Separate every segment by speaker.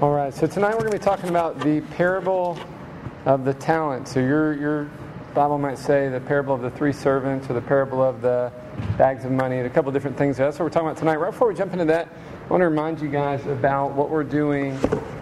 Speaker 1: All right, so tonight we're going to be talking about the parable of the talent. So your your Bible might say the parable of the three servants or the parable of the bags of money, a couple different things. That's what we're talking about tonight. Right before we jump into that, I want to remind you guys about what we're doing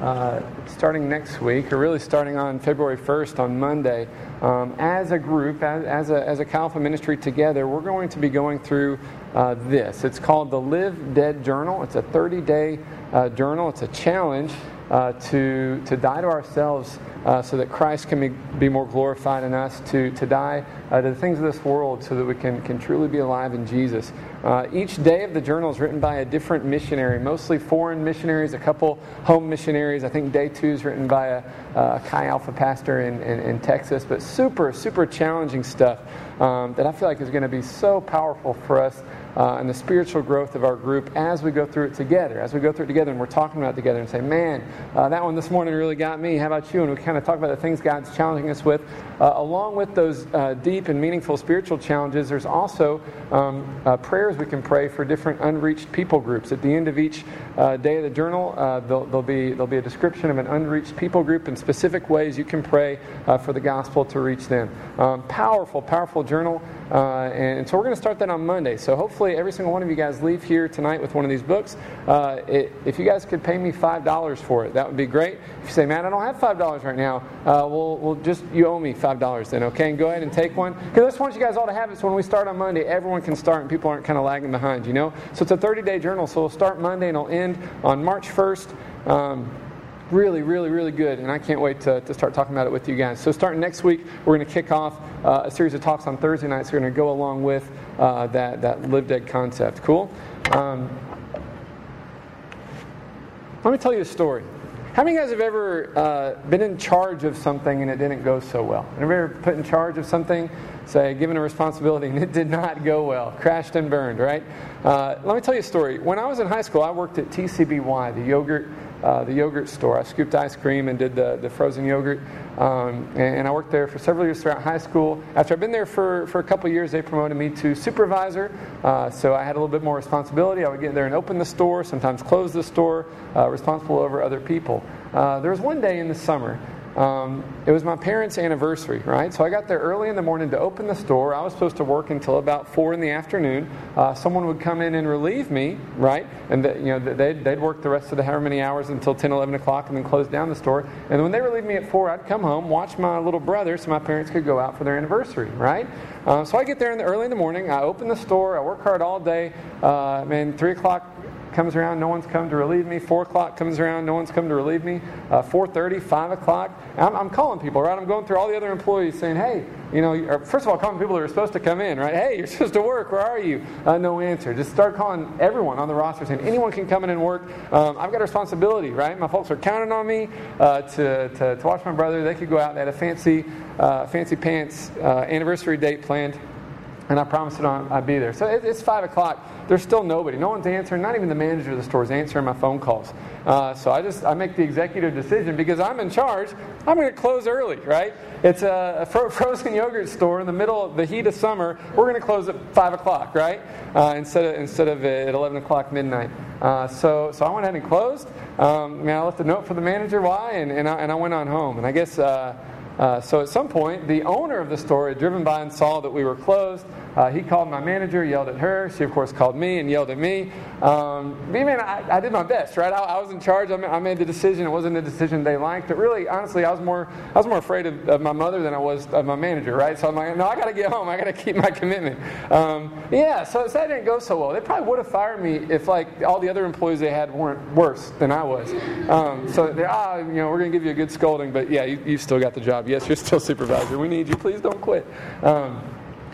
Speaker 1: uh, starting next week, or really starting on February 1st on Monday. Um, as a group, as, as, a, as a Chi Alpha ministry together, we're going to be going through uh, this. It's called the Live Dead Journal. It's a 30 day uh, journal, it's a challenge uh, to, to die to ourselves uh, so that Christ can be, be more glorified in us, to, to die uh, to the things of this world so that we can, can truly be alive in Jesus. Uh, each day of the journal is written by a different missionary, mostly foreign missionaries, a couple home missionaries. I think day two is written by a, a Chi Alpha pastor in, in, in, Texas, but super, super challenging stuff um, that I feel like is going to be so powerful for us uh, and the spiritual growth of our group as we go through it together. As we go through it together and we're talking about it together and say, man, uh, that one this morning really got me. How about you? And we kind of talk about the things God's challenging us with. Uh, along with those uh, deep and meaningful spiritual challenges, there's also um, uh, prayers we can pray for different unreached people groups. At the end of each uh, day of the journal, there'll, there'll, be, there'll be a description of an unreached people group and specific ways you can pray for the gospel to reach them. Um, powerful, powerful journal. and, and so we're going to start that on Monday. So hopefully, hopefully every single one of you guys leave here tonight with one of these books. Uh, it, if you guys could pay me $5 for it, that would be great. If you say, man, I don't have $5 right now, uh, we'll, we'll just, you owe me $5 then, okay? And go ahead and take one. Because I just want you guys all to have it so when we start on Monday, everyone can start and people aren't kind of lagging behind, you know? So it's a 30 day journal. So we'll start Monday and it'll end on March 1st. Um, really, really, really good, and I can't wait to, to start talking about it with you guys. So, starting next week, we're going to kick off uh, a series of talks on Thursday nights. We're going to go along with uh, that, that live dead concept. Cool? Um, let me tell you a story. How many of you guys have ever uh, been in charge of something and it didn't go so well? Have ever put in charge of something, say, given a responsibility and it did not go well, crashed and burned, right? Uh, let me tell you a story. When I was in high school, I worked at TCBY, the yogurt uh, the yogurt store. I scooped ice cream and did the, the frozen yogurt. Um, and, I worked there for several years throughout high school. After I've been there for, for a couple years, they promoted me to supervisor. Uh, so I had a little bit more responsibility. I would get there and open the store, sometimes close the store, uh, responsible over other people. Uh, there was one day in the summer um, it was my parents' anniversary, right? So I got there early in the morning to open the store. I was supposed to work until about four in the afternoon. Uh, someone would come in and relieve me, right? And the, you know they'd, they'd work the rest of the however many hours until 10, 11 o'clock, and then close down the store. And when they relieved me at four, I'd come home, watch my little brother, so my parents could go out for their anniversary, right? Uh, so I get there in the early in the morning. I open the store. I work hard all day. Uh, man, three o'clock comes around, no one's come to relieve me. Four o'clock comes around, no one's come to relieve me. Uh, 4:30, 5 o'clock. I'm, I'm, calling people, right? I'm going through all the other employees saying, "Hey, you know," first of all, calling people that are supposed to come in, right? Hey, you're supposed to work. Where are you? Uh, no answer. Just start calling everyone on the roster saying, "Anyone can come in and work." Um, I've got a responsibility, right? My folks are counting on me uh, to, to, to watch my brother. They could go out. They had a fancy, uh, fancy pants uh, anniversary date planned and I promised it on I'd be there. So it's 5 o'clock. There's still nobody. No one's answering. Not even the manager of the store is answering my phone calls. Uh, so I just I make the executive decision because I'm in charge. I'm going to close early, right? It's a, a fro- frozen yogurt store in the middle of the heat of summer. We're going to close at 5 o'clock, right? Uh, instead, of, instead of at 11 o'clock midnight. Uh, so, so I went ahead and closed. Um, I left a note for the manager why, and, and, I, and I went on home. And I guess uh, uh, so at some point, the owner of the store had driven by and saw that we were closed. Uh, he called my manager, yelled at her. She, of course, called me and yelled at me. Um, I mean, I, I, did my best, right? I, I was in charge. I made, I made, the decision. It wasn't a decision they liked. But really, honestly, I was more, I was more afraid of, of my mother than I was of my manager, right? So I'm like, no, I got to get home. I got to keep my commitment. Um, yeah, so, so that didn't go so well. They probably would have fired me if, like, all the other employees they had weren't worse than I was. Um, so they're, ah, you know, we're going to give you a good scolding, but yeah, you, you still got the job. Yes, you're still supervisor. We need you. Please don't quit. Um,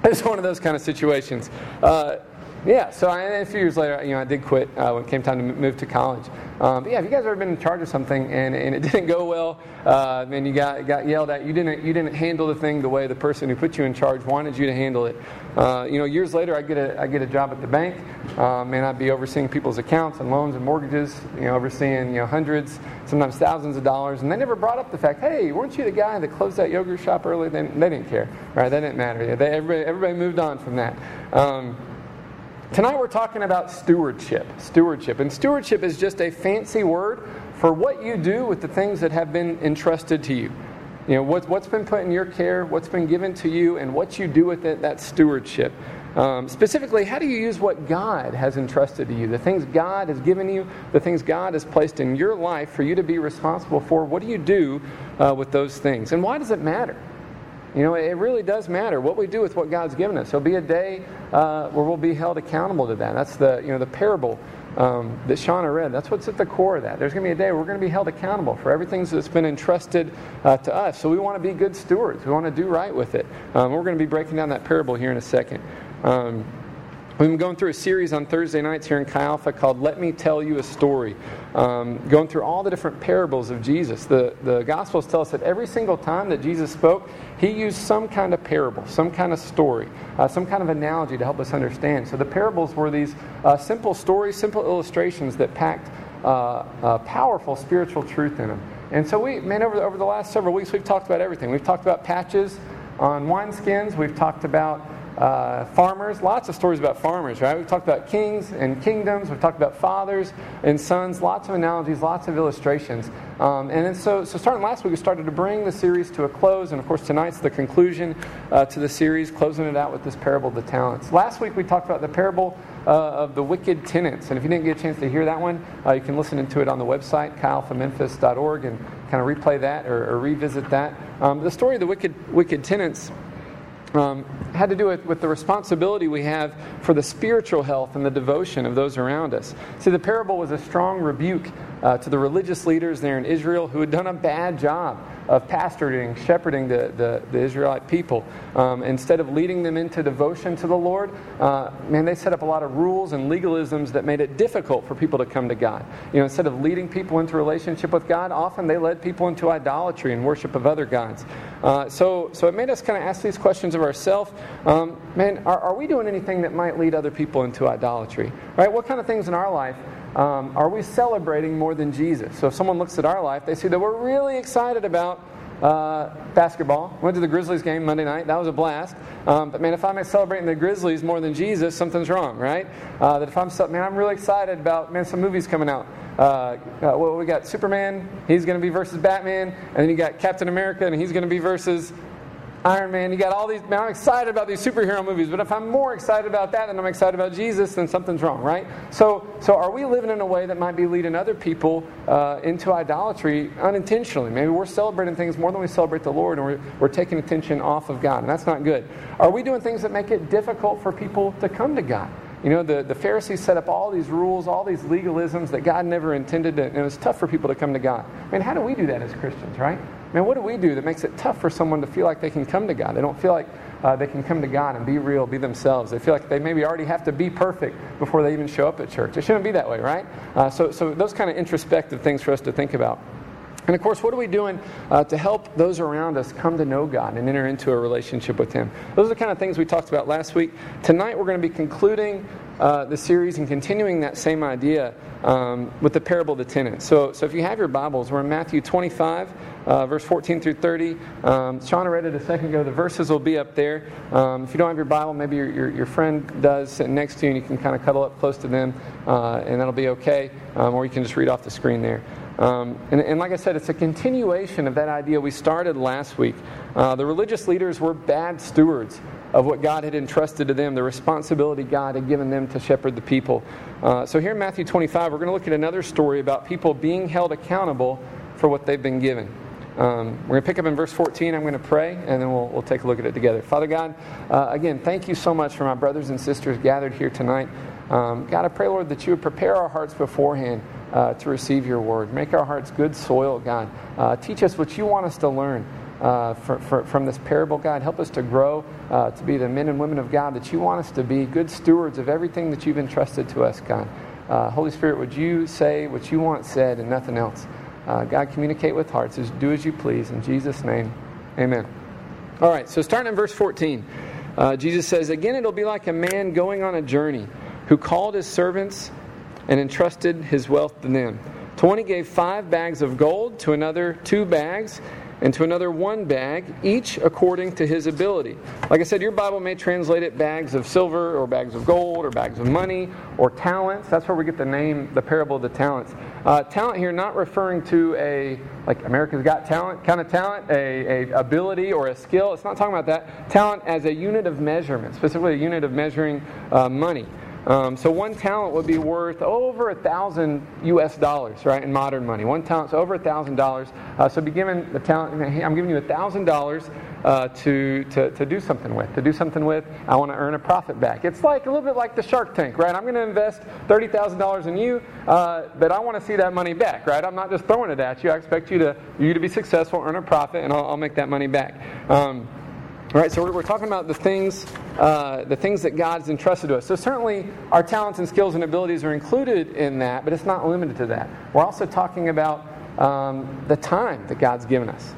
Speaker 1: it's one of those kind of situations. Uh, yeah, so a few years later, you know, I did quit uh, when it came time to move to college. Um, but yeah, if you guys ever been in charge of something and, and it didn't go well, uh, you got, got yelled at, you didn't, you didn't handle the thing the way the person who put you in charge wanted you to handle it. Uh, you know, years later, I get a, I get a job at the bank, um, and I'd be overseeing people's accounts and loans and mortgages, you know, overseeing, you know, hundreds, sometimes thousands of dollars, and they never brought up the fact, hey, weren't you the guy that closed that yogurt shop early? They, they didn't care, right? That didn't matter. They, everybody, everybody moved on from that. Um, Tonight we're talking about stewardship. Stewardship. And stewardship is just a fancy word for what you do with the things that have been entrusted to you. You know, what, what's been put in your care, what's been given to you, and what you do with it, that stewardship. Um, specifically, how do you use what God has entrusted to you? The things God has given you, the things God has placed in your life for you to be responsible for. What do you do uh, with those things? And why does it matter? You know, it really does matter what we do with what God's given us. There'll be a day uh, where we'll be held accountable to that. That's the you know the parable um, that Shauna read. That's what's at the core of that. There's going to be a day we're going to be held accountable for everything that's been entrusted uh, to us. So we want to be good stewards. We want to do right with it. Um, we're going to be breaking down that parable here in a second. Um, We've been going through a series on Thursday nights here in Chi Alpha called Let Me Tell You a Story, um, going through all the different parables of Jesus. The, the Gospels tell us that every single time that Jesus spoke, he used some kind of parable, some kind of story, uh, some kind of analogy to help us understand. So the parables were these uh, simple stories, simple illustrations that packed uh, powerful spiritual truth in them. And so we, man, over the, over the last several weeks, we've talked about everything. We've talked about patches on wineskins. We've talked about uh, farmers, lots of stories about farmers, right? We've talked about kings and kingdoms. We've talked about fathers and sons. Lots of analogies, lots of illustrations. Um, and then so, so starting last week, we started to bring the series to a close. And of course, tonight's the conclusion uh, to the series, closing it out with this parable of the talents. Last week, we talked about the parable uh, of the wicked tenants. And if you didn't get a chance to hear that one, uh, you can listen to it on the website, chialphamemphis.org, and kind of replay that or, or revisit that. Um, the story of the wicked, wicked tenants um, had to do with, with the responsibility we have for the spiritual health and the devotion of those around us. See, the parable was a strong rebuke uh, to the religious leaders there in Israel who had done a bad job of pastoring, shepherding the, the, the Israelite people. Um, instead of leading them into devotion to the Lord, uh, man, they set up a lot of rules and legalisms that made it difficult for people to come to God. You know, instead of leading people into relationship with God, often they led people into idolatry and worship of other gods. Uh, so, so it made us kind of ask these questions of ourselves. Um, man, are, are we doing anything that might lead other people into idolatry? Right? What kind of things in our life um, are we celebrating more than Jesus? So if someone looks at our life, they see that we're really excited about uh, basketball. Went to the Grizzlies game Monday night. That was a blast. Um, but man, if I'm celebrating the Grizzlies more than Jesus, something's wrong, right? Uh, that if I'm man, I'm really excited about man some movies coming out. Uh, uh well, we got Superman. He's going to be versus Batman, and then you got Captain America, and he's going to be versus Iron Man. You got all these. Man, I'm excited about these superhero movies, but if I'm more excited about that than I'm excited about Jesus, then something's wrong, right? So, so are we living in a way that might be leading other people uh, into idolatry unintentionally? Maybe we're celebrating things more than we celebrate the Lord, and we're, we're taking attention off of God, and that's not good. Are we doing things that make it difficult for people to come to God? You know, the, the Pharisees set up all these rules, all these legalisms that God never intended, to, and it was tough for people to come to God. I mean, how do we do that as Christians, right? Man, what do we do that makes it tough for someone to feel like they can come to God? They don't feel like uh, they can come to God and be real, be themselves. They feel like they maybe already have to be perfect before they even show up at church. It shouldn't be that way, right? Uh, so, so those kind of introspective things for us to think about. And of course, what are we doing uh, to help those around us come to know God and enter into a relationship with Him? Those are the kind of things we talked about last week. Tonight, we're going to be concluding uh, the series and continuing that same idea um, with the parable of the tenant. So, so if you have your Bibles, we're in Matthew 25, uh, verse 14 through 30. Um, Shauna read it a second ago. The verses will be up there. Um, if you don't have your Bible, maybe your, your, your, friend does sitting next to you, and you can kind of cuddle up close to them, uh, and that'll be okay. Um, or you can just read off the screen there. Um, and, and, like I said, it's a continuation of that idea we started last week. Uh, the religious leaders were bad stewards of what God had entrusted to them, the responsibility God had given them to shepherd the people. Uh, so here in Matthew 25, we're going to look at another story about people being held accountable for what they've been given. Um, we're going to pick up in verse 14. I'm going to pray, and then we'll, we'll take a look at it together. Father God, uh, again, thank you so much for my brothers and sisters gathered here tonight. Um, God, I pray, Lord, that you would prepare our hearts beforehand uh, to receive your word. Make our hearts good soil, God. Uh, teach us what you want us to learn. Uh, for, for, from this parable, God. Help us to grow uh, to be the men and women of God that you want us to be, good stewards of everything that you've entrusted to us, God. Uh, Holy Spirit, would you say what you want said and nothing else? Uh, God, communicate with hearts. Do as you please. In Jesus' name, amen. All right, so starting in verse 14, uh, Jesus says, Again, it'll be like a man going on a journey who called his servants and entrusted his wealth to them. To one he gave five bags of gold, to another two bags, and to another one bag, each according to his ability. Like I said, your Bible may translate it bags of silver, or bags of gold, or bags of money, or talents. That's where we get the name, the parable of the talents. Uh, talent here, not referring to a like America's Got Talent kind of talent, a, a ability or a skill. It's not talking about that. Talent as a unit of measurement, specifically a unit of measuring uh, money. Um, so one talent would be worth over a thousand U.S. dollars, right, in modern money. One talent's over a thousand dollars. Uh, so be given the talent. I'm giving you a thousand dollars uh, to to do something with. To do something with, I want to earn a profit back. It's like a little bit like the Shark Tank, right? I'm going to invest thirty thousand dollars in you, uh, but I want to see that money back, right? I'm not just throwing it at you. I expect you to you to be successful, earn a profit, and I'll, I'll make that money back. Um, all right, so we're, we're, talking about the things, uh, the things that God's entrusted to us. So certainly, our talents and skills and abilities are included in that, but it's not limited to that. We're also talking about um, the time that God's given us,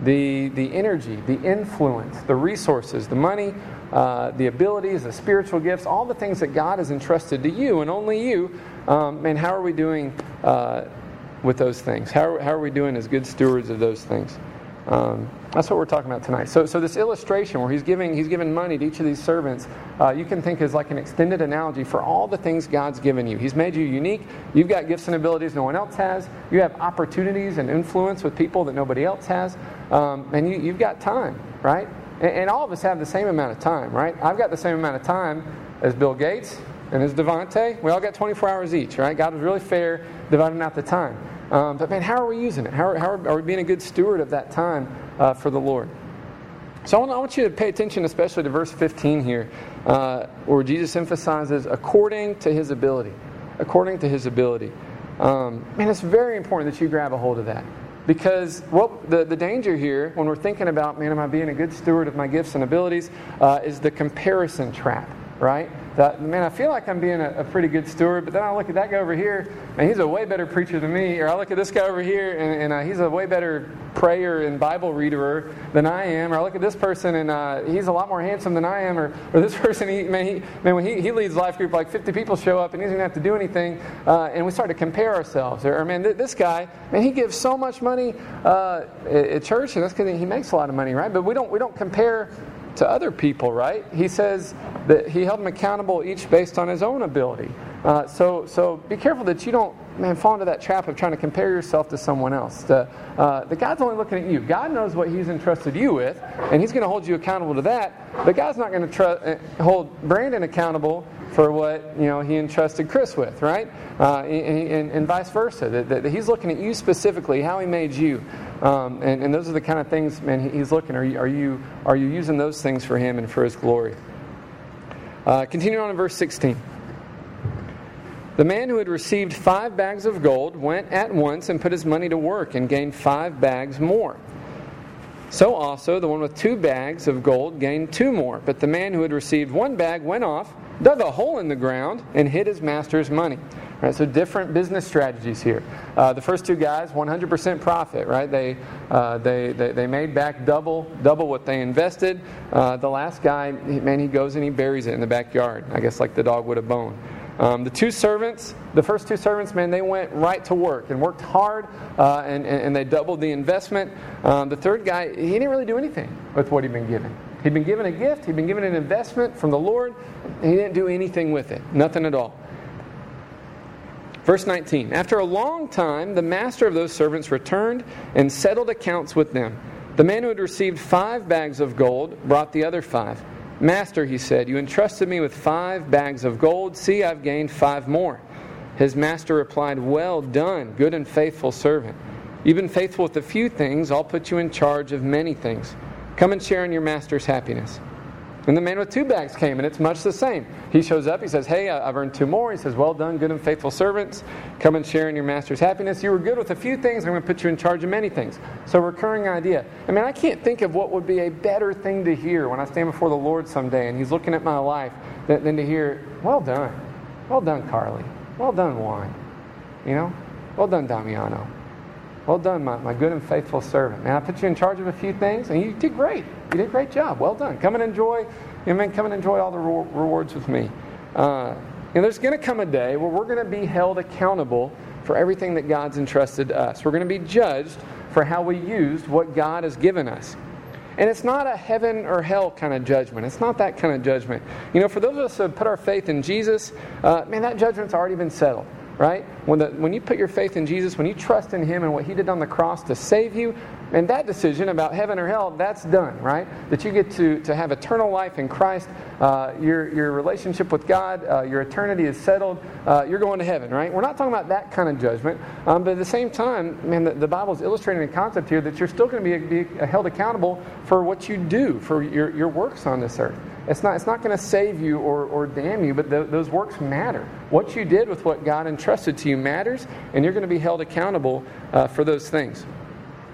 Speaker 1: the the energy, the influence, the resources, the money, uh, the abilities, the spiritual gifts, all the things that God has entrusted to you and only you. Um, and how are we doing uh, with those things? How, how are we doing as good stewards of those things? Um, that's what we're talking about tonight. So, so this illustration where he's giving he's giving money to each of these servants, uh, you can think as like an extended analogy for all the things God's given you. He's made you unique. You've got gifts and abilities no one else has. You have opportunities and influence with people that nobody else has, um, and you, have got time, right? And, and, all of us have the same amount of time, right? I've got the same amount of time as Bill Gates and as Devonte. We all got 24 hours each, right? God was really fair dividing out the time. Um, but man, how are we using it? How are, how are, are we being a good steward of that time uh, for the Lord? So I want, I want, you to pay attention, especially to verse 15 here, uh, where Jesus emphasizes according to his ability. According to his ability. Um, man, it's very important that you grab a hold of that. Because what the, the danger here, when we're thinking about, man, am I being a good steward of my gifts and abilities, uh, is the comparison trap, right? That, man, I feel like I'm being a, a, pretty good steward, but then I look at that guy over here, and he's a way better preacher than me. Or I look at this guy over here, and, and uh, he's a way better prayer and Bible reader than I am. Or I look at this person, and uh, he's a lot more handsome than I am. Or, or this person, he, man, he, man, when he, he leads life group, like 50 people show up, and he doesn't have to do anything. Uh, and we start to compare ourselves. Or, or man, th- this guy, man, he gives so much money uh, at church, and that's because he makes a lot of money, right? But we don't, we don't compare to other people, right? He says that he held them accountable each based on his own ability. Uh, so, so be careful that you don't, man, fall into that trap of trying to compare yourself to someone else. The, uh, the God's only looking at you. God knows what He's entrusted you with, and He's going to hold you accountable to that. But God's not going to tr- uh, hold Brandon accountable for what you know He entrusted Chris with, right? Uh, and, and, vice versa. That, that, He's looking at you specifically, how He made you, um, and, and, those are the kind of things, man. He's looking. Are you are you are you using those things for Him and for His glory? Uh, continue on in verse 16. The man who had received five bags of gold went at once and put his money to work and gained five bags more. So also the one with two bags of gold gained two more. But the man who had received one bag went off, dug a hole in the ground, and hid his master's money. Right, so different business strategies here. Uh, the first two guys, 100% profit, right? They, uh, they, they, they, made back double double what they invested. Uh, the last guy, man, he goes and he buries it in the backyard. I guess like the dog with a bone. Um, the two servants, the first two servants, man, they went right to work and worked hard uh, and, and, they doubled the investment. Um, the third guy, he didn't really do anything with what he'd been given. He'd been given a gift, he'd been given an investment from the Lord, and he didn't do anything with it. Nothing at all. Verse 19 After a long time, the master of those servants returned and settled accounts with them. The man who had received five bags of gold brought the other five. Master, he said, you entrusted me with five bags of gold. See, I've gained five more. His master replied, Well done, good and faithful servant. You've been faithful with a few things, I'll put you in charge of many things. Come and share in your master's happiness. And the man with two bags came, and it's much the same. He shows up, he says, Hey, I've earned two more. He says, Well done, good and faithful servants. Come and share in your master's happiness. You were good with a few things, I'm going to put you in charge of many things. So, recurring idea. I mean, I can't think of what would be a better thing to hear when I stand before the Lord someday and He's looking at my life than, than to hear, Well done. Well done, Carly. Well done, Juan. You know? Well done, Damiano. Well done, my, my good and faithful servant. Man, I put you in charge of a few things, and you did great. You did a great job. Well done. Come and enjoy, you know, come and enjoy all the rewards with me. Uh, and there's going to come a day where we're going to be held accountable for everything that God's entrusted to us. We're going to be judged for how we used what God has given us. And it's not a heaven or hell kind of judgment. It's not that kind of judgment. You know, for those of us who put our faith in Jesus, uh, man, that judgment's already been settled right? When, the, when you put your faith in Jesus, when you trust in Him and what He did on the cross to save you, and that decision about heaven or hell, that's done, right? That you get to, to have eternal life in Christ, uh, your, your relationship with God, uh, your eternity is settled, uh, you're going to heaven, right? We're not talking about that kind of judgment, um, but at the same time, man, the, the Bible is illustrating a concept here that you're still going to be, be held accountable for what you do, for your, your works on this earth. It's not, it's not going to save you or, or damn you, but the, those works matter. What you did with what God entrusted to you matters, and you're going to be held accountable uh, for those things.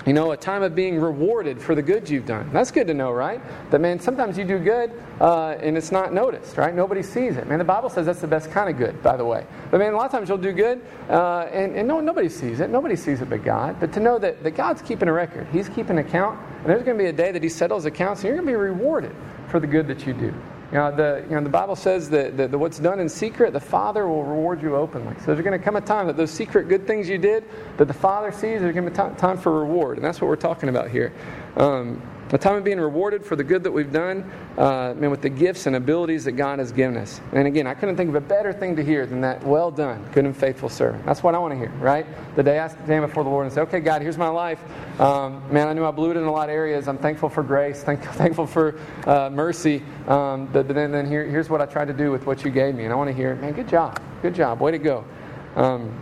Speaker 1: You know, a time of being rewarded for the good you've done. That's good to know, right? That, man, sometimes you do good uh, and it's not noticed, right? Nobody sees it. Man, the Bible says that's the best kind of good, by the way. But, man, a lot of times you'll do good uh, and, and no, nobody sees it. Nobody sees it but God. But to know that, that God's keeping a record, He's keeping account, and there's going to be a day that He settles accounts, and you're going to be rewarded for the good that you do. You know, the, you know, the Bible says that, that, that what's done in secret, the Father will reward you openly. So there's going to come a time that those secret good things you did, that the Father sees, there's going to be time for reward. And that's what we're talking about here. Um, a time of being rewarded for the good that we've done, uh, and with the gifts and abilities that God has given us. And again, I couldn't think of a better thing to hear than that. Well done, good and faithful servant. That's what I want to hear, right? The day I stand before the Lord and say, "Okay, God, here's my life. Um, man, I knew I blew it in a lot of areas. I'm thankful for grace, thank, thankful for uh, mercy. Um, but, but, then, then here, here's what I tried to do with what you gave me. And I want to hear, man, good job, good job, way to go." Um,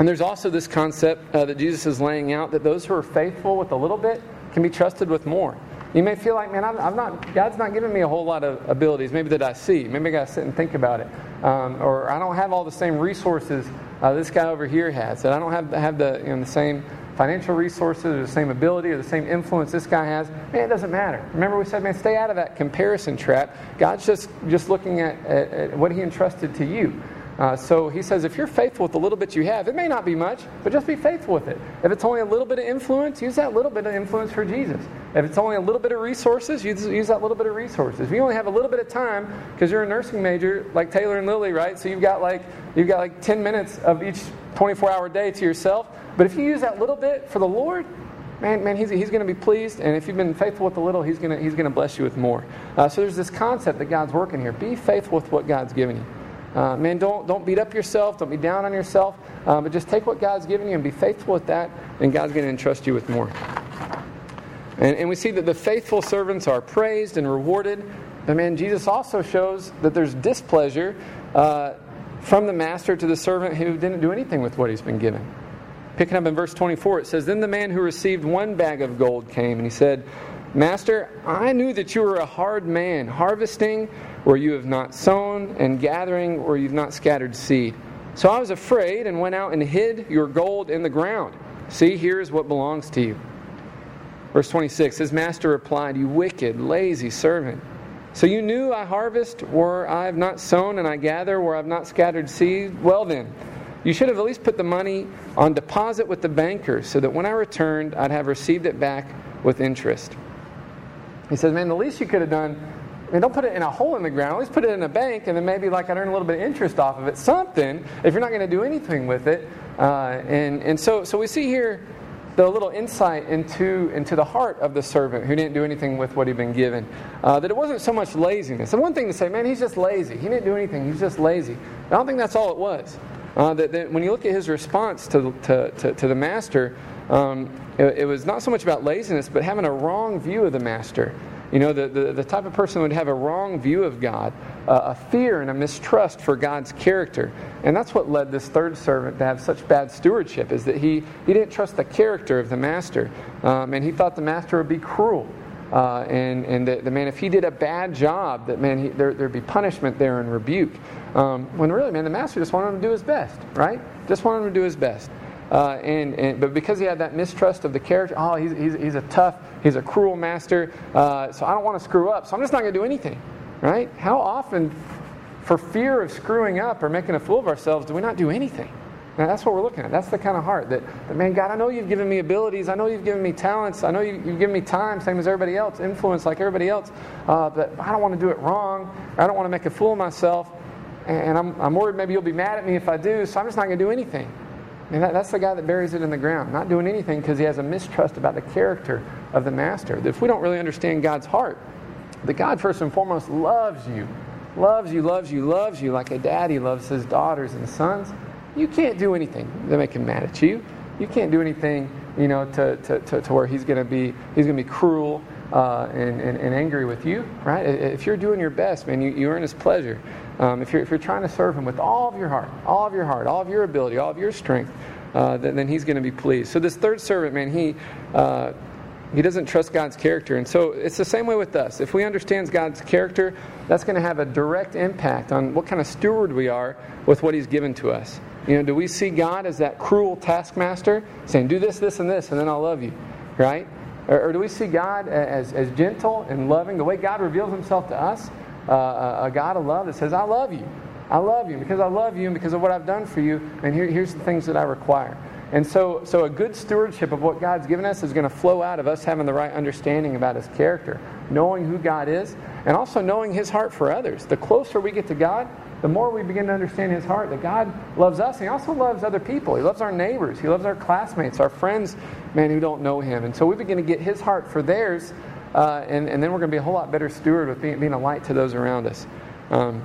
Speaker 1: and there's also this concept uh, that Jesus is laying out that those who are faithful with a little bit can be trusted with more. You may feel like, man, I'm, I'm, not, God's not giving me a whole lot of abilities, maybe that I see. Maybe I got to sit and think about it. Um, or I don't have all the same resources uh, this guy over here has. That I don't have, have the, you know, the same financial resources or the same ability or the same influence this guy has. Man, it doesn't matter. Remember, we said, man, stay out of that comparison trap. God's just, just looking at, at, at what He entrusted to you. Uh, so he says, if you're faithful with the little bit you have, it may not be much, but just be faithful with it. If it's only a little bit of influence, use that little bit of influence for Jesus. If it's only a little bit of resources, use, use that little bit of resources. If you only have a little bit of time, because you're a nursing major like Taylor and Lily, right? So you've got like you've got like 10 minutes of each 24-hour day to yourself. But if you use that little bit for the Lord, man, man, he's, he's going to be pleased. And if you've been faithful with the little, he's going to, he's going to bless you with more. Uh, so there's this concept that God's working here. Be faithful with what God's given you. Uh, man, don't, don't beat up yourself. Don't be down on yourself. Uh, but just take what God's given you and be faithful with that, and God's going to entrust you with more. And, and we see that the faithful servants are praised and rewarded. But man, Jesus also shows that there's displeasure uh, from the master to the servant who didn't do anything with what he's been given. Picking up in verse 24, it says, Then the man who received one bag of gold came, and he said, Master, I knew that you were a hard man, harvesting where you have not sown, and gathering where you've not scattered seed. So I was afraid and went out and hid your gold in the ground. See, here is what belongs to you. Verse 26 His master replied, You wicked, lazy servant. So you knew I harvest where I have not sown, and I gather where I have not scattered seed? Well then, you should have at least put the money on deposit with the bankers, so that when I returned, I'd have received it back with interest. He says, Man, the least you could have done, I mean, don't put it in a hole in the ground. Least put it in a bank, and then maybe like I'd earn a little bit of interest off of it. Something, if you're not going to do anything with it. Uh, and and so, so we see here the little insight into, into the heart of the servant who didn't do anything with what he'd been given. Uh, that it wasn't so much laziness. And one thing to say, man, he's just lazy. He didn't do anything. He's just lazy. I don't think that's all it was. Uh, that, that, when you look at his response to, to, to, to the master, um, it, it, was not so much about laziness, but having a wrong view of the master. You know, the, the, the type of person would have a wrong view of God, uh, a fear and a mistrust for God's character. And that's what led this third servant to have such bad stewardship, is that he, he didn't trust the character of the master. Um, and he thought the master would be cruel. Uh, and and the, the, man, if he did a bad job, that man, he, there, there'd be punishment there and rebuke. Um, when really, man, the master just wanted him to do his best, right? Just wanted him to do his best. Uh, and, and, but because he had that mistrust of the character, oh, he's, he's, he's a tough, he's a cruel master, uh, so I don't want to screw up, so I'm just not going to do anything, right? How often, for fear of screwing up or making a fool of ourselves, do we not do anything? Now, that's what we're looking at. That's the kind of heart that, that, man, God, I know you've given me abilities. I know you've given me talents. I know you, have given me time, same as everybody else, influence like everybody else. Uh, but I don't want to do it wrong. I don't want to make a fool of myself. And I'm, I'm worried maybe you'll be mad at me if I do, so I'm just not going to do anything. And that, that's the guy that buries it in the ground, not doing anything because he has a mistrust about the character of the master. If we don't really understand God's heart, the God first and foremost loves you, loves you, loves you, loves you like a daddy loves his daughters and sons. You can't do anything to make him mad at you. You can't do anything, you know, to, to, to, to where he's going to be he's going to be cruel uh, and, and, and, angry with you, right? If you're doing your best, man, you, you earn his pleasure. Um, if, you're, if you're trying to serve him with all of your heart, all of your heart, all of your ability, all of your strength, uh, then, then, he's going to be pleased. So this third servant, man, he uh, he doesn't trust God's character, and so it's the same way with us. If we understand God's character, that's going to have a direct impact on what kind of steward we are with what He's given to us. You know, do we see God as that cruel taskmaster saying, "Do this, this, and this, and then I'll love you," right? Or, or do we see God as, as gentle and loving, the way God reveals Himself to us? Uh, a God of love that says, I love you. I love you because I love you and because of what I've done for you, and here, here's the things that I require. And so, so a good stewardship of what God's given us is going to flow out of us having the right understanding about His character, knowing who God is, and also knowing His heart for others. The closer we get to God, the more we begin to understand His heart, that God loves us, He also loves other people. He loves our neighbors, He loves our classmates, our friends, man, who don't know Him. And so we begin to get His heart for theirs, uh, and, and then we're going to be a whole lot better steward with being, being a light to those around us. Um,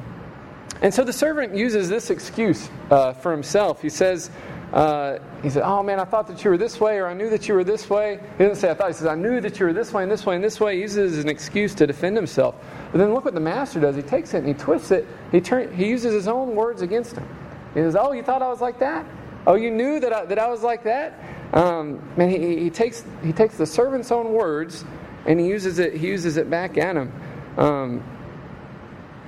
Speaker 1: and so the servant uses this excuse uh, for himself. He says, uh, he said, Oh man, I thought that you were this way, or I knew that you were this way. He doesn't say, I thought. He says, I knew that you were this way and this way and this way. He uses it as an excuse to defend himself. But then look what the master does. He takes it and he twists it. He, turn, he uses his own words against him. He says, Oh, you thought I was like that? Oh, you knew that I, that I was like that? Um, man, he, he, takes, he takes the servant's own words and he uses it, he uses it back at him. Um,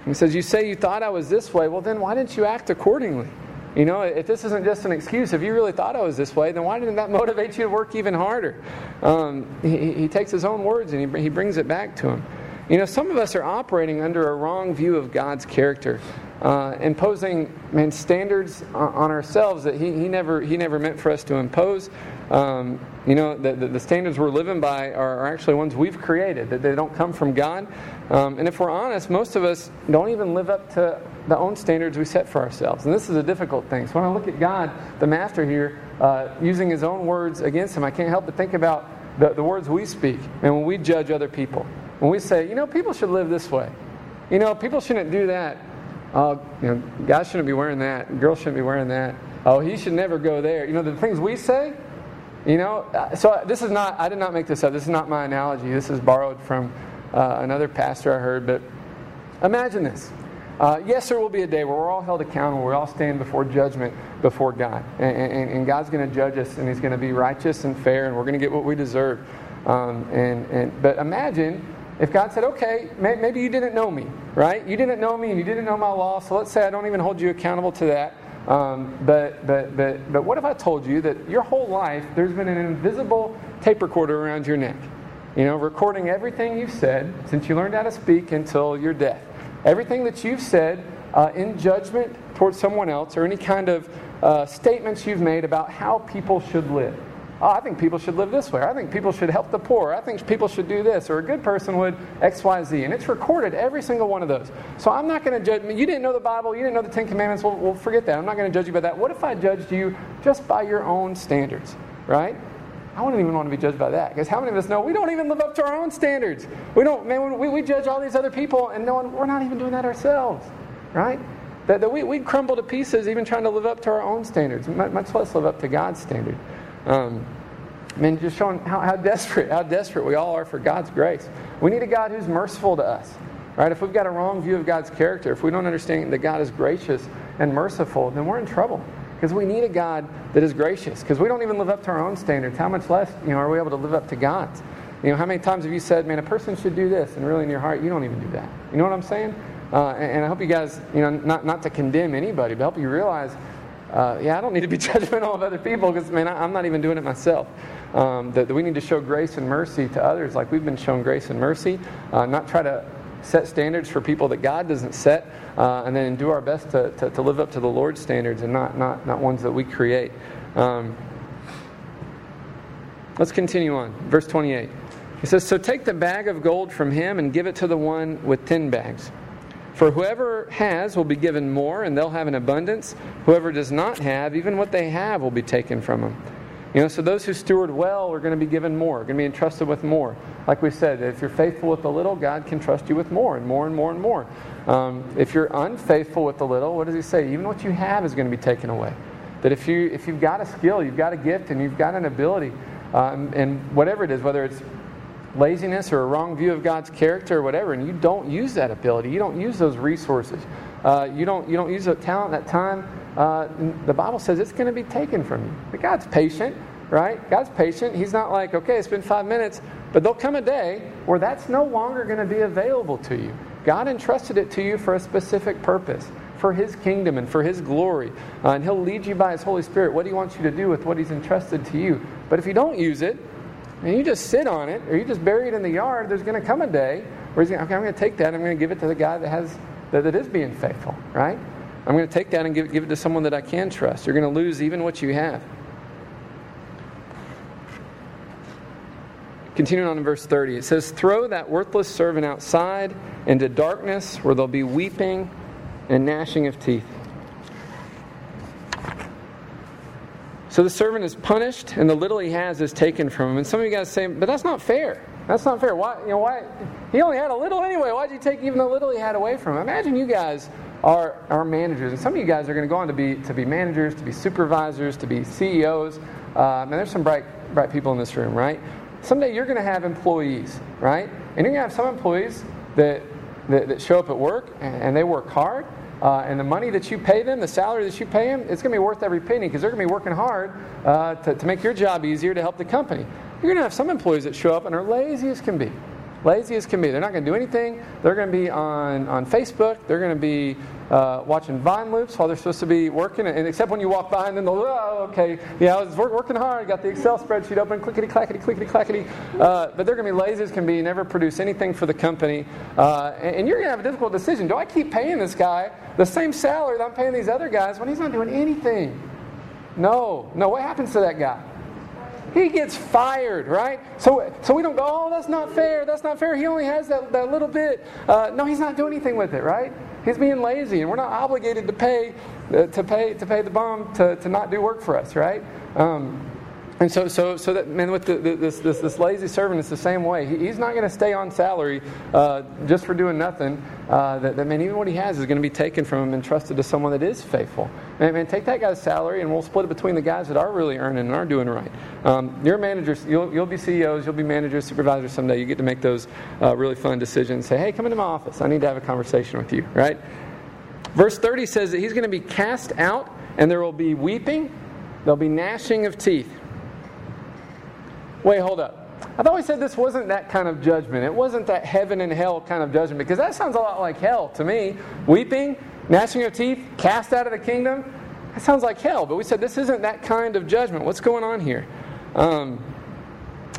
Speaker 1: he says, You say you thought I was this way. Well, then why didn't you act accordingly? You know, if this isn't just an excuse, if you really thought I was this way, then why didn't that motivate you to work even harder? Um, he, he, takes his own words and he, he brings it back to him. You know, some of us are operating under a wrong view of God's character, uh, imposing man, standards on ourselves that he, he, never, he never meant for us to impose. Um, you know, the, the, the, standards we're living by are, are, actually ones we've created, that they don't come from God. Um, and if we're honest, most of us don't even live up to the own standards we set for ourselves. And this is a difficult thing. So when I look at God, the master here, uh, using his own words against him, I can't help but think about the, the words we speak and when we judge other people. When we say, you know, people should live this way. You know, people shouldn't do that. Uh, you know, guys shouldn't be wearing that. Girls shouldn't be wearing that. Oh, he should never go there. You know, the things we say, you know, uh, so this is not, I did not make this up. This is not my analogy. This is borrowed from uh, another pastor I heard. But imagine this. Uh, yes, there will be a day where we're all held accountable. We all stand before judgment before God. And, and, and God's going to judge us, and He's going to be righteous and fair, and we're going to get what we deserve. Um, and, and, but imagine if God said, okay, maybe you didn't know me, right? You didn't know me and you didn't know my law, so let's say I don't even hold you accountable to that. Um, but, but, but, but what if I told you that your whole life there's been an invisible tape recorder around your neck? You know, recording everything you've said since you learned how to speak until your death. Everything that you've said uh, in judgment towards someone else or any kind of uh, statements you've made about how people should live. Oh, I think people should live this way. I think people should help the poor. I think people should do this. Or a good person would X, Y, Z. And it's recorded, every single one of those. So I'm not going to judge. You didn't know the Bible. You didn't know the Ten Commandments. Well, well forget that. I'm not going to judge you by that. What if I judged you just by your own standards, right? I wouldn't even want to be judged by that. Because how many of us know we don't even live up to our own standards? We don't, man, we, we judge all these other people and no one, we're not even doing that ourselves, right? That, that we, we'd crumble to pieces even trying to live up to our own standards, much less live up to God's standard. Um, I mean, just showing how, how desperate, how desperate we all are for God's grace. We need a God who's merciful to us. Right? If we've got a wrong view of God's character, if we don't understand that God is gracious and merciful, then we're in trouble. Because we need a God that is gracious. Because we don't even live up to our own standards. How much less, you know, are we able to live up to God's? You know, how many times have you said, man, a person should do this, and really in your heart, you don't even do that? You know what I'm saying? Uh, and, and, I hope you guys, you know, not, not to condemn anybody, but help you realize, uh, yeah, I don't need to be judgmental of other people because, man, I, I'm not even doing it myself. Um, that, that, we need to show grace and mercy to others like we've been shown grace and mercy, uh, not try to set standards for people that God doesn't set, uh, and then do our best to, to, to, live up to the Lord's standards and not, not, not ones that we create. Um, let's continue on. Verse 28. He says, So take the bag of gold from him and give it to the one with ten bags. For whoever has will be given more, and they'll have an abundance. Whoever does not have, even what they have will be taken from them. You know, so those who steward well are going to be given more, going to be entrusted with more. Like we said, if you're faithful with the little, God can trust you with more and more and more and more. Um, if you're unfaithful with the little, what does He say? Even what you have is going to be taken away. That if you if you've got a skill, you've got a gift, and you've got an ability, um, and whatever it is, whether it's laziness or a wrong view of God's character or whatever, and you don't use that ability, you don't use those resources, uh, you don't you don't use that talent, that time uh, the Bible says it's going to be taken from you. But God's patient, right? God's patient. He's not like, okay, it's been five minutes, but there'll come a day where that's no longer going to be available to you. God entrusted it to you for a specific purpose, for His kingdom and for His glory. Uh, and He'll lead you by His Holy Spirit what He wants you to do with what He's entrusted to you. But if you don't use it, and you just sit on it, or you just bury it in the yard, there's going to come a day where He's going, okay, I'm going to take that, I'm going to give it to the guy that has that, that is being faithful, right? I'm going to take that and give, give it to someone that I can trust. You're going to lose even what you have. Continuing on in verse 30, it says, Throw that worthless servant outside into darkness where there'll be weeping and gnashing of teeth. So the servant is punished, and the little he has is taken from him. And some of you guys say, but that's not fair. That's not fair. Why? You know why? He only had a little anyway. Why'd you take even the little he had away from him? Imagine you guys are, are managers. And some of you guys are going to go on to be, to be managers, to be supervisors, to be CEOs. Uh, and there's some bright, bright people in this room, right? Someday you're going to have employees, right? And you're going to have some employees that, that, that show up at work and, and they work hard. Uh, and the money that you pay them, the salary that you pay them, it's going to be worth every penny because they're going to be working hard uh, to, to make your job easier to help the company. You're going to have some employees that show up and are lazy as can be lazy as can be. They're not going to do anything. They're going to be on, on Facebook. They're going to be uh, watching Vine loops while they're supposed to be working. And except when you walk by and then they'll, oh, okay, yeah, I was work, working hard. Got the Excel spreadsheet open, clickety clackety, clickety clackety. Uh, but they're going to be lazy as can be, never produce anything for the company. Uh, and, and, you're going to have a difficult decision. Do I keep paying this guy the same salary that I'm paying these other guys when he's not doing anything? No, no. What happens to that guy? He gets fired, right? So, so we don't go, oh, that's not fair, that's not fair. He only has that, that little bit. Uh, no, he's not doing anything with it, right? He's being lazy, and we're not obligated to pay, uh, to pay, to pay the bum to, to not do work for us, right? Um, and so, so, so that man with the, this, this, this lazy servant, it's the same way. He, he's not going to stay on salary uh, just for doing nothing. Uh, that, that man, even what he has is going to be taken from him and trusted to someone that is faithful. Man, man, take that guy's salary and we'll split it between the guys that are really earning and are doing right. Um, you're managers. You'll, you'll be CEOs. You'll be managers, supervisors someday. You get to make those uh, really fun decisions. Say, hey, come into my office. I need to have a conversation with you. Right? Verse 30 says that he's going to be cast out, and there will be weeping. There'll be gnashing of teeth. Wait, hold up. I thought we said this wasn't that kind of judgment. It wasn't that heaven and hell kind of judgment because that sounds a lot like hell to me. Weeping, gnashing of teeth, cast out of the kingdom. That sounds like hell. But we said this isn't that kind of judgment. What's going on here? Um,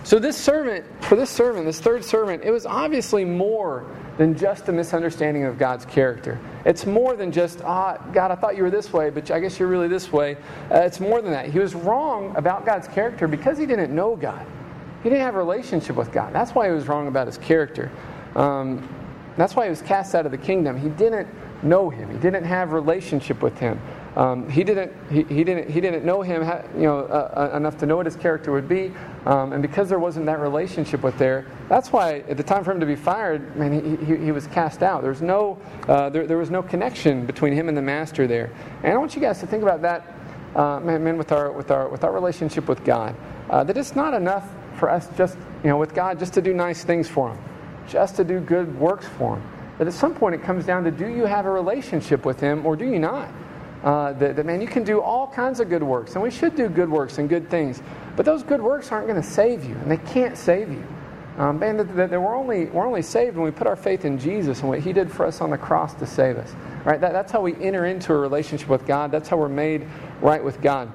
Speaker 1: so this servant, for this servant, this third servant, it was obviously more than just a misunderstanding of God's character. It's more than just, ah, oh, God, I thought you were this way, but I guess you're really this way. Uh, it's more than that. He was wrong about God's character because he didn't know God. He didn't have a relationship with God. That's why he was wrong about his character. Um, that's why he was cast out of the kingdom. He didn't know him. He didn't have relationship with him. Um, he didn't. He, he, didn't. He didn't know him. You know uh, uh, enough to know what his character would be. Um, and because there wasn't that relationship with there, that's why at the time for him to be fired, man, he, he, he was cast out. There's no. Uh, there, there was no connection between him and the master there. And I want you guys to think about that, uh, man, man, with our with our with our relationship with God. Uh, that it's not enough for us just you know with God just to do nice things for Him, just to do good works for Him. That at some point it comes down to do you have a relationship with Him or do you not? Uh, that, that, man, you can do all kinds of good works, and we should do good works and good things, but those good works aren't going to save you, and they can't save you. Um, man, that, that, that, we're, only, we're only saved when we put our faith in Jesus and what He did for us on the cross to save us. Right? That, that's how we enter into a relationship with God. That's how we're made right with God.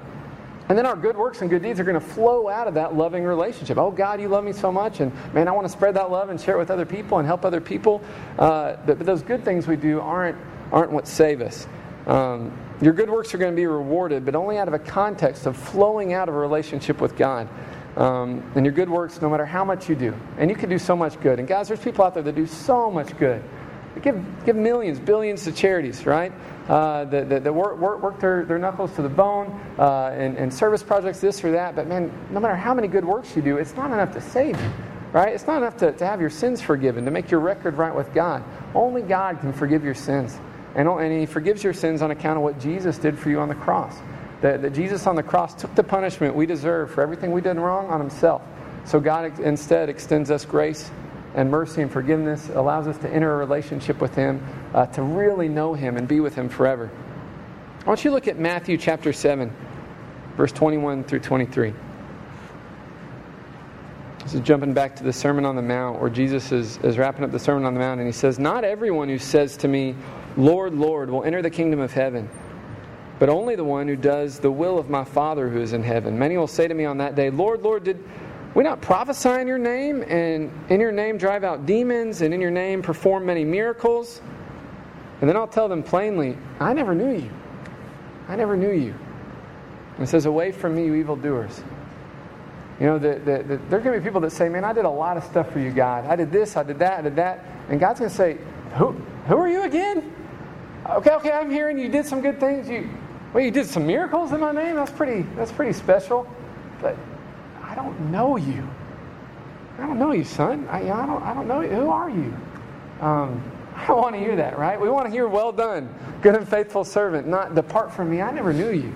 Speaker 1: And then our good works and good deeds are going to flow out of that loving relationship. Oh, God, you love me so much, and man, I want to spread that love and share it with other people and help other people. Uh, but, but, those good things we do aren't, aren't what save us. Um, your good works are going to be rewarded, but only out of a context of flowing out of a relationship with God. Um, and your good works, no matter how much you do, and you can do so much good. And guys, there's people out there that do so much good, They give, give millions, billions to charities, right? Uh, that, that, work, work, work their, their knuckles to the bone uh, and, and service projects, this or that. But man, no matter how many good works you do, it's not enough to save you, right? It's not enough to, to have your sins forgiven, to make your record right with God. Only God can forgive your sins. And, and He forgives your sins on account of what Jesus did for you on the cross. That, that Jesus on the cross took the punishment we deserve for everything we did wrong on Himself. So God instead extends us grace and mercy and forgiveness, allows us to enter a relationship with Him, uh, to really know Him and be with Him forever. I want you look at Matthew chapter 7, verse 21 through 23. This is jumping back to the Sermon on the Mount, where Jesus is, is wrapping up the Sermon on the Mount, and he says, Not everyone who says to me, Lord, Lord, will enter the kingdom of heaven, but only the one who does the will of my Father who is in heaven. Many will say to me on that day, Lord, Lord, did we not prophesy in your name, and in your name drive out demons, and in your name perform many miracles? And then I'll tell them plainly, I never knew you. I never knew you. And it says, Away from me, you evildoers. You know, the, the, the, there are going to be people that say, Man, I did a lot of stuff for you, God. I did this, I did that, I did that. And God's going to say, Who, who are you again? Okay, okay, I'm hearing you did some good things. You, well, you did some miracles in my name. That's pretty, that's pretty special. But I don't know you. I don't know you, son. I, I, don't, I don't know you. Who are you? Um, I want to hear that, right? We want to hear, well done, good and faithful servant, not depart from me. I never knew you.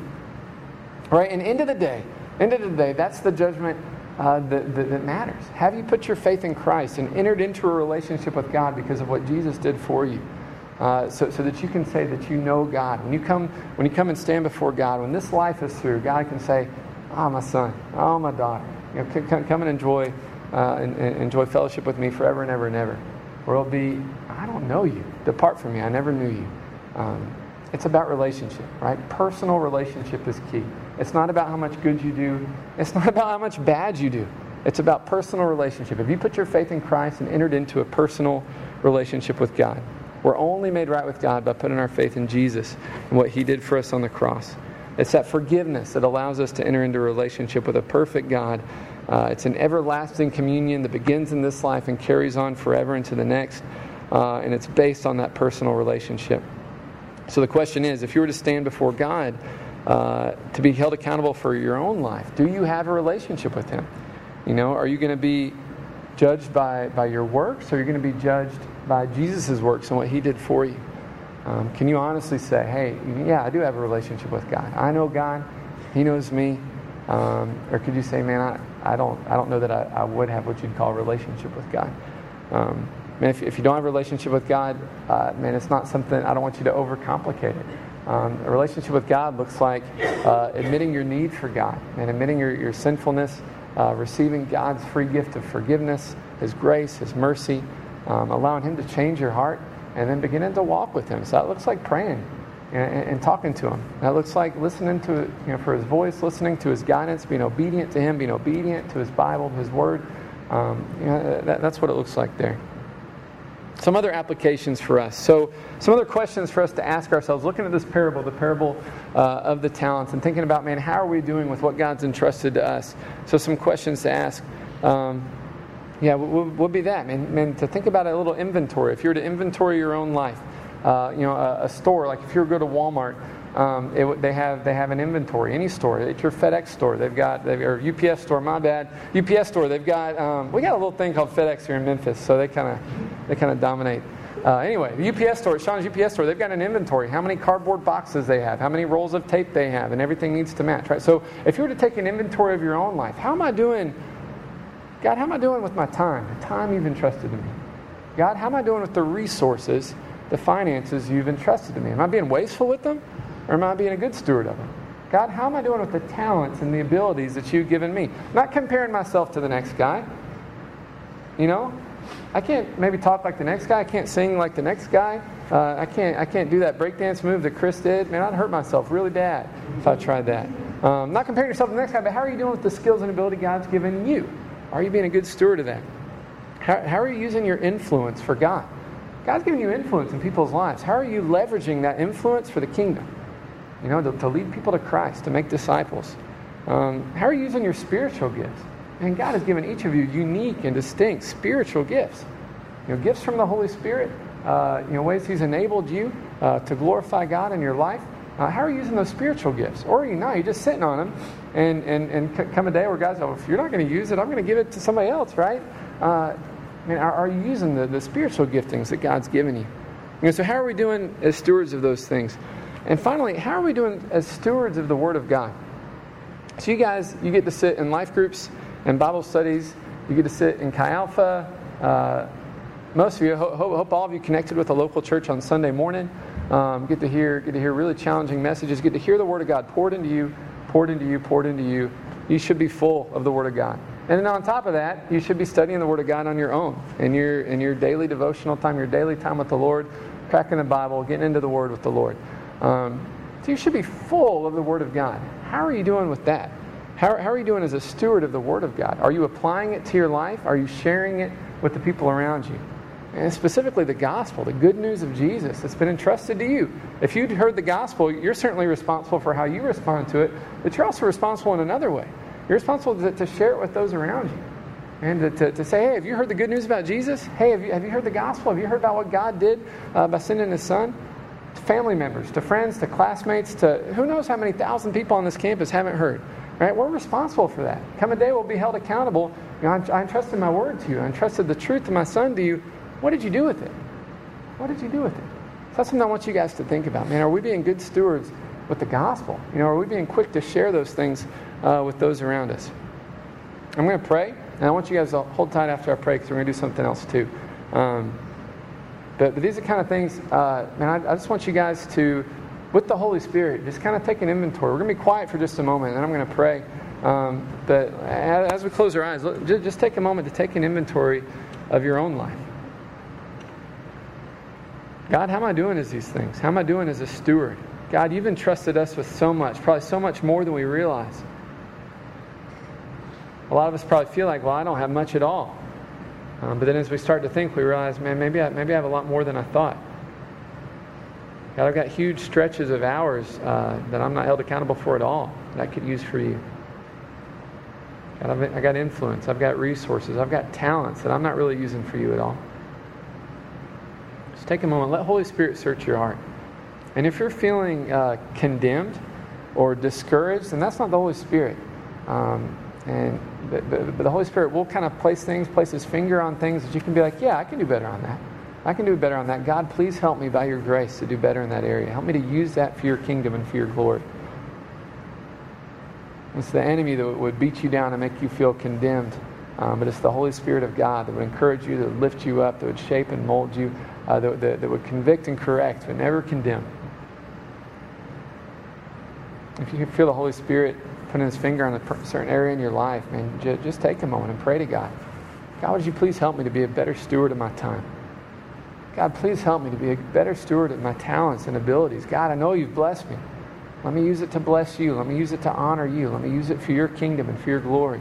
Speaker 1: Right? And end of the day, end of the day, that's the judgment uh, that, that, that, matters. Have you put your faith in Christ and entered into a relationship with God because of what Jesus did for you? Uh, so, so that you can say that you know God. When you come, when you come and stand before God, when this life is through, God can say, Oh, my son. Oh, my daughter. You know, come, come and enjoy, uh, and, and enjoy fellowship with me forever and ever and ever. Or it'll be, I don't know you. Depart from me. I never knew you. Um, it's about relationship, right? Personal relationship is key. It's not about how much good you do. It's not about how much bad you do. It's about personal relationship. If you put your faith in Christ and entered into a personal relationship with God, we're only made right with God by putting our faith in Jesus and what He did for us on the cross. It's that forgiveness that allows us to enter into a relationship with a perfect God. Uh, it's an everlasting communion that begins in this life and carries on forever into the next. Uh, and it's based on that personal relationship. So the question is if you were to stand before God uh, to be held accountable for your own life, do you have a relationship with Him? You know, are you going to be judged by, by your works or are you going to be judged by Jesus' works and what He did for you? Um, can you honestly say, hey, yeah, I do have a relationship with God. I know God, He knows me. Um, or could you say, man, I, I, don't, I don't know that I, I would have what you'd call a relationship with God? Um, man, if, if you don't have a relationship with God, uh, man, it's not something, I don't want you to overcomplicate it. Um, a relationship with God looks like uh, admitting your need for God and admitting your, your sinfulness, uh, receiving God's free gift of forgiveness, His grace, His mercy, um, allowing Him to change your heart and then beginning to walk with Him. So that looks like praying and, and, talking to Him. That looks like listening to you know for His voice, listening to His guidance, being obedient to Him, being obedient to His Bible, His Word. Um, you know, that, that's what it looks like there. Some other applications for us. So, some other questions for us to ask ourselves, looking at this parable, the parable uh, of the talents, and thinking about, man, how are we doing with what God's entrusted to us? So, some questions to ask. Um, yeah, what would be that? And, and to think about a little inventory. If you were to inventory your own life, uh, you know, a, a, store, like if you were to go to Walmart, um, it, they have they have an inventory. Any store, it's your FedEx store. They've got they've, or UPS store. My bad, UPS store. They've got um, we got a little thing called FedEx here in Memphis, so they kind of they kind of dominate. Uh, anyway, the UPS store, Sean's UPS store, they've got an inventory. How many cardboard boxes they have, how many rolls of tape they have, and everything needs to match, right? So if you were to take an inventory of your own life, how am I doing God, how am I doing with my time? The time you've entrusted to me. God, how am I doing with the resources, the finances you've entrusted to me? Am I being wasteful with them? Or am I being a good steward of them? God, how am I doing with the talents and the abilities that you've given me? Not comparing myself to the next guy. You know, I can't maybe talk like the next guy. I can't sing like the next guy. Uh, I can't. I can't do that breakdance move that Chris did. Man, I'd hurt myself really bad if I tried that. Um, not comparing yourself to the next guy, but how are you doing with the skills and ability God's given you? Are you being a good steward of that? How, how are you using your influence for God? God's giving you influence in people's lives. How are you leveraging that influence for the kingdom? You know, to, to lead people to Christ, to make disciples. Um, how are you using your spiritual gifts? And God has given each of you unique and distinct spiritual gifts. You know, gifts from the Holy Spirit, uh, you know, ways He's enabled you uh, to glorify God in your life. Uh, how are you using those spiritual gifts? Or you not? You're just sitting on them, and, and, and come a day where God's, oh, if you're not going to use it, I'm going to give it to somebody else, right? Uh, I mean, are, are, you using the, the spiritual giftings that God's given you? you know, so, how are we doing as stewards of those things? And finally, how are we doing as stewards of the Word of God? So, you guys, you get to sit in life groups and Bible studies. You get to sit in Chi Alpha. Uh, most of you, hope, all of you connected with a local church on Sunday morning. Um, get to hear, get to hear really challenging messages. Get to hear the Word of God poured into you, poured into you, poured into you. You should be full of the Word of God. And then on top of that, you should be studying the Word of God on your own in your in your daily devotional time, your daily time with the Lord, cracking the Bible, getting into the Word with the Lord. Um, so you should be full of the Word of God. How are you doing with that? How, how are you doing as a steward of the Word of God? Are you applying it to your life? Are you sharing it with the people around you? And specifically the gospel, the good news of Jesus that's been entrusted to you. If you'd heard the gospel, you're certainly responsible for how you respond to it, but you're also responsible in another way. You're responsible to, to share it with those around you. And to, to, to, say, hey, have you heard the good news about Jesus? Hey, have you, have you heard the gospel? Have you heard about what God did uh, by sending His Son? To family members, to friends, to classmates, to who knows how many thousand people on this campus haven't heard. Right? We're responsible for that. Come a day, we'll be held accountable. You know, I, I entrusted my word to you. I entrusted the truth of my Son to you. What did you do with it? What did you do with it? So that's something I want you guys to think about. Man, are we being good stewards with the gospel? You know, are we being quick to share those things uh, with those around us. I'm going to pray, and I want you guys to hold tight after I pray because we're going to do something else too. Um, but, but, these are kind of things, uh, man, I, I, just want you guys to, with the Holy Spirit, just kind of take an inventory. We're going to be quiet for just a moment, and then I'm going to pray. Um, but as we close our eyes, just take a moment to take an inventory of your own life. God, how am I doing as these things? How am I doing as a steward? God, you've entrusted us with so much, probably so much more than we realize. A lot of us probably feel like, well, I don't have much at all. Um, but then as we start to think, we realize, man, maybe I, maybe I have a lot more than I thought. God, I've got huge stretches of hours uh, that I'm not held accountable for at all that I could use for you. God, I've, I got influence. I've got resources. I've got talents that I'm not really using for you at all. Just take a moment. Let Holy Spirit search your heart. And if you're feeling uh, condemned or discouraged, then that's not the Holy Spirit. Um, and but, but, but, the Holy Spirit will kind of place things, place His finger on things that you can be like, yeah, I can do better on that. I can do better on that. God, please help me by your grace to do better in that area. Help me to use that for your kingdom and for your glory. It's the enemy that would beat you down and make you feel condemned. Um, but it's the Holy Spirit of God that would encourage you, that would lift you up, that would shape and mold you, uh, that, that, that would convict and correct, but never condemn. If you feel the Holy Spirit putting his finger on a certain area in your life, man, just take a moment and pray to God. God, would you please help me to be a better steward of my time? God, please help me to be a better steward of my talents and abilities. God, I know you've blessed me. Let me use it to bless you. Let me use it to honor you. Let me use it for your kingdom and for your glory.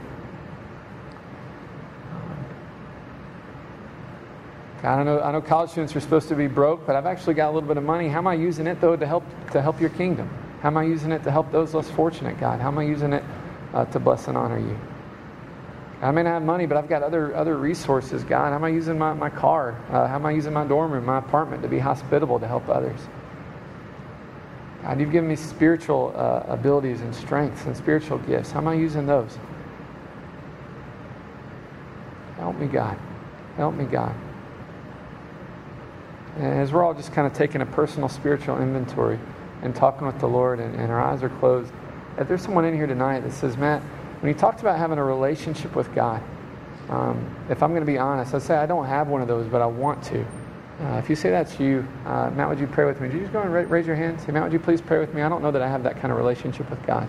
Speaker 1: God, I know, I know college students are supposed to be broke, but I've actually got a little bit of money. How am I using it, though, to help, to help your kingdom? How am I using it to help those less fortunate, God? How am I using it uh, to bless and honor you? I may not have money, but I've got other, other resources, God. How am I using my, my car? Uh, how am I using my dorm room, my apartment to be hospitable, to help others? God, you've given me spiritual uh, abilities and strengths and spiritual gifts. How am I using those? Help me, God. Help me, God. As we're all just kind of taking a personal spiritual inventory, and talking with the Lord and, and our eyes are closed, if there's someone in here tonight that says, Matt, when you talked about having a relationship with God, um, if I'm going to be honest, I say I don't have one of those, but I want to. Uh, if you say that's you, uh, Matt, would you pray with me? Would you just go and ra- raise your hand? Say, Matt, would you please pray with me? I don't know that I have that kind of relationship with God,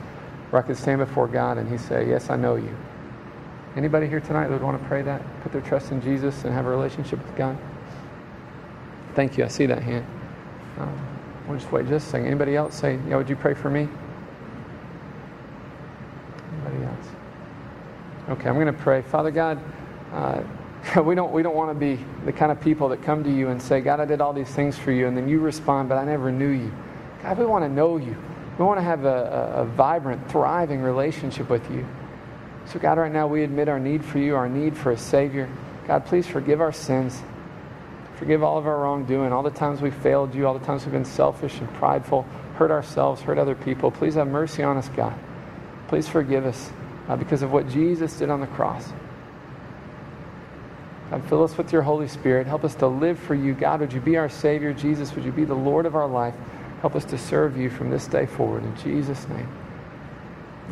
Speaker 1: where I could stand before God and He say, Yes, I know you. Anybody here tonight that would want to pray that, put their trust in Jesus and have a relationship with God? Thank you. I see that hand. Um, We'll just wait just a second. Anybody else say, yeah, would you pray for me? Anybody else? Okay, I'm going to pray. Father God, uh, we don't, we don't want to be the kind of people that come to you and say, God, I did all these things for you, and then you respond, but I never knew you. God, we want to know you. We want to have a, a, a vibrant, thriving relationship with you. So, God, right now we admit our need for you, our need for a Savior. God, please forgive our sins. Forgive all of our wrongdoing, all the times we failed you, all the times we've been selfish and prideful, hurt ourselves, hurt other people. Please have mercy on us, God. Please forgive us uh, because of what Jesus did on the cross. God, fill us with your Holy Spirit. Help us to live for you. God, would you be our Savior? Jesus, would you be the Lord of our life? Help us to serve you from this day forward. In Jesus' name.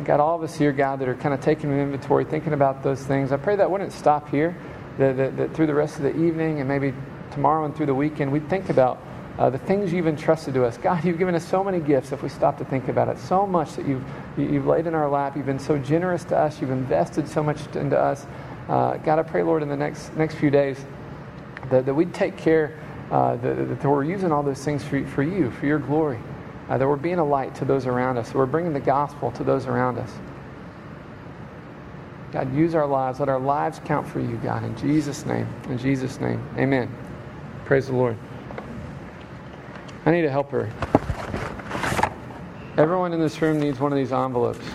Speaker 1: God, all of us here, God, that are kind of taking an inventory, thinking about those things, I pray that wouldn't stop here, that, that, that through the rest of the evening and maybe tomorrow and through the weekend, we'd think about uh, the things you've entrusted to us. God, you've given us so many gifts if we stop to think about it. So much that you've, you've laid in our lap. You've been so generous to us. You've invested so much into us. Uh, God, I pray, Lord, in the next, next few days that, that we'd take care, uh, that, that we're using all those things for, for you, for your glory, uh, that we're being a light to those around us, that we're bringing the gospel to those around us. God, use our lives. Let our lives count for you, God, in Jesus' name. In Jesus' name. Amen. Praise the Lord. I need a helper. Everyone in this room needs one of these envelopes.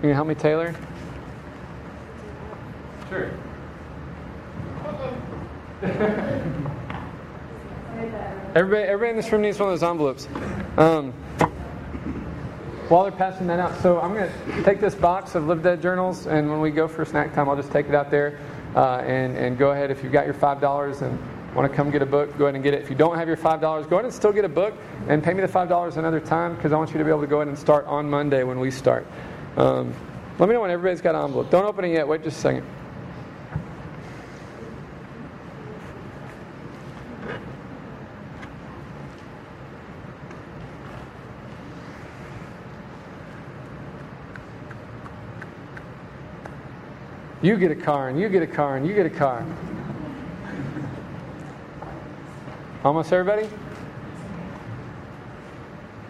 Speaker 1: Can you help me, Taylor? Sure. everybody, everybody in this room needs one of those envelopes. Um, while they're passing that out, so I'm going to take this box of Live Dead journals, and when we go for snack time, I'll just take it out there uh, and, and go ahead if you've got your $5 and want to come get a book, go ahead and get it. If you don't have your $5, go ahead and still get a book and pay me the $5 another time because I want you to be able to go ahead and start on Monday when we start. Um, let me know when everybody's got an envelope. Don't open it yet. Wait just a second. You get a car, and you get a car, and you get a car. Almost everybody?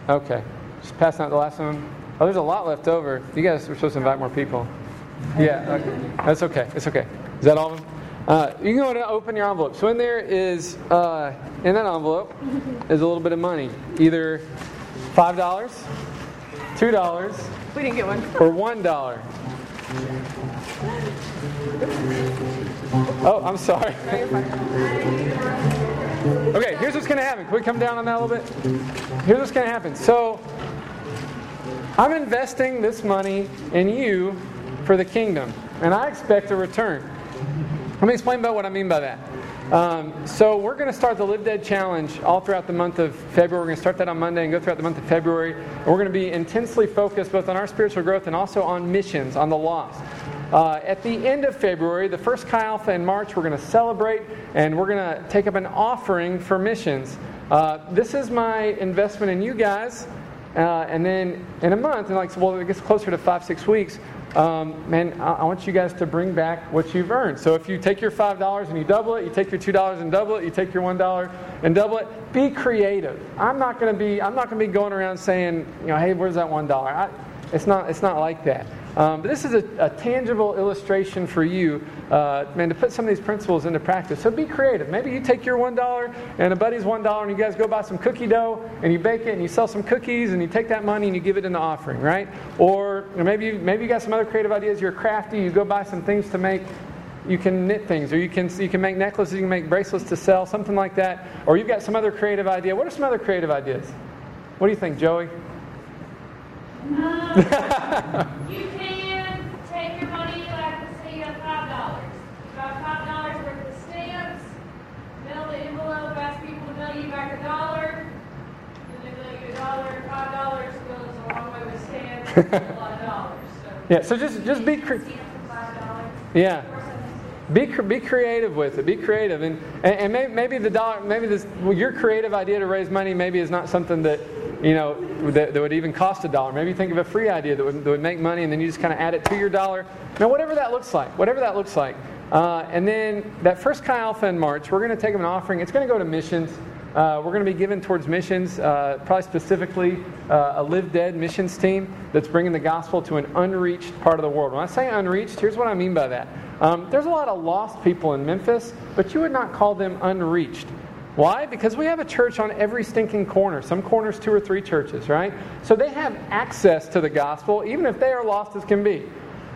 Speaker 1: Okay. Just passing out the last one. Oh, there's a lot left over. You guys were supposed to invite more people. Yeah, okay. That's okay. It's okay. Is that all of them? Uh, you can go and open your envelope. So in there is, uh, in that envelope, is a little bit of money. Either $5, $2,
Speaker 2: we didn't get one.
Speaker 1: or $1. Oh, I'm sorry. Okay, here's what's going to happen. Can we come down on that a little bit? Here's what's going to happen. So, I'm investing this money in you for the kingdom, and I expect a return. Let me explain about what I mean by that. Um, so we're going to start the Live Dead Challenge all throughout the month of February. We're going to start that on Monday and go throughout the month of February. And we're going to be intensely focused both on our spiritual growth and also on missions, on the lost. Uh, at the end of February, the first Chi Alpha in March, we're going to celebrate and we're going to take up an offering for missions. Uh, this is my investment in you guys. Uh, and then in a month, and like, well, it gets closer to five, six weeks, um, man, I, I, want you guys to bring back what you've earned. So if you take your $5 and you double it, you take your $2 and double it, you take your $1 and double it, be creative. I'm not going to be, I'm not going to be going around saying, you know, hey, where's that $1? I, it's not, it's not like that. Um, but this is a, a, tangible illustration for you, uh, man, to put some of these principles into practice. So be creative. Maybe you take your $1 and a buddy's $1 and you guys go buy some cookie dough and you bake it and you sell some cookies and you take that money and you give it in the offering, right? Or, or maybe, you, maybe you got some other creative ideas. You're crafty. You go buy some things to make you can knit things, or you can you can make necklaces, you can make bracelets to sell, something like that. Or you've got some other creative idea. What are some other creative ideas? What do you think, Joey?
Speaker 3: Um, you can take your money like the say of five dollars. About five dollars worth of stamps, mail the envelope, ask people to you back a dollar, and they mail you a dollar, five dollars goes a long way with stamps, a lot of dollars. So
Speaker 1: Yeah, so just just be cre-
Speaker 3: stamps for five dollars.
Speaker 1: yeah. Be, be creative with it. Be creative, and and, and maybe, maybe the dollar, maybe this well, your creative idea to raise money maybe is not something that you know that, that would even cost a dollar. Maybe think of a free idea that would, that would make money, and then you just kind of add it to your dollar. Now, whatever that looks like, whatever that looks like, uh, and then that first Chi Alpha in March, we're going to take an offering. It's going to go to missions. Uh, we're going to be given towards missions, uh, probably specifically uh, a Live Dead missions team that's bringing the gospel to an unreached part of the world. When I say unreached, here's what I mean by that. Um, there's a lot of lost people in Memphis, but you would not call them unreached. Why? Because we have a church on every stinking corner. Some corners, two or three churches, right? So they have access to the gospel, even if they are lost as can be.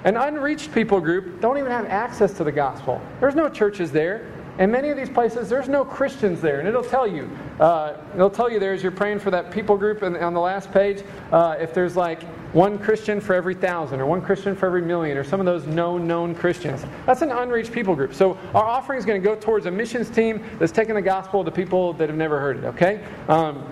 Speaker 1: An unreached people group don't even have access to the gospel. There's no churches there. And many of these places, there's no Christians there, and it'll tell you. Uh, it'll tell you there as you're praying for that people group and on the last page, uh, if there's like one Christian for every thousand, or one Christian for every million, or some of those known, known Christians. That's an unreached people group. So our offering is going to go towards a missions team that's taking the gospel to people that have never heard it, okay? Um,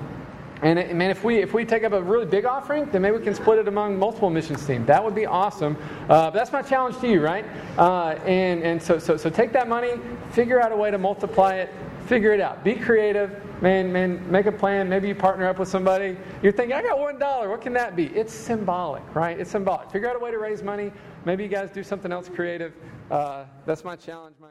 Speaker 1: and it, man, if we if we take up a really big offering, then maybe we can split it among multiple missions teams. That would be awesome. Uh, that's my challenge to you, right? Uh, and and so, so so take that money, figure out a way to multiply it, figure it out. Be creative, man. Man, make a plan. Maybe you partner up with somebody. You're thinking, I got one dollar. What can that be? It's symbolic, right? It's symbolic. Figure out a way to raise money. Maybe you guys do something else creative. Uh, that's my challenge. My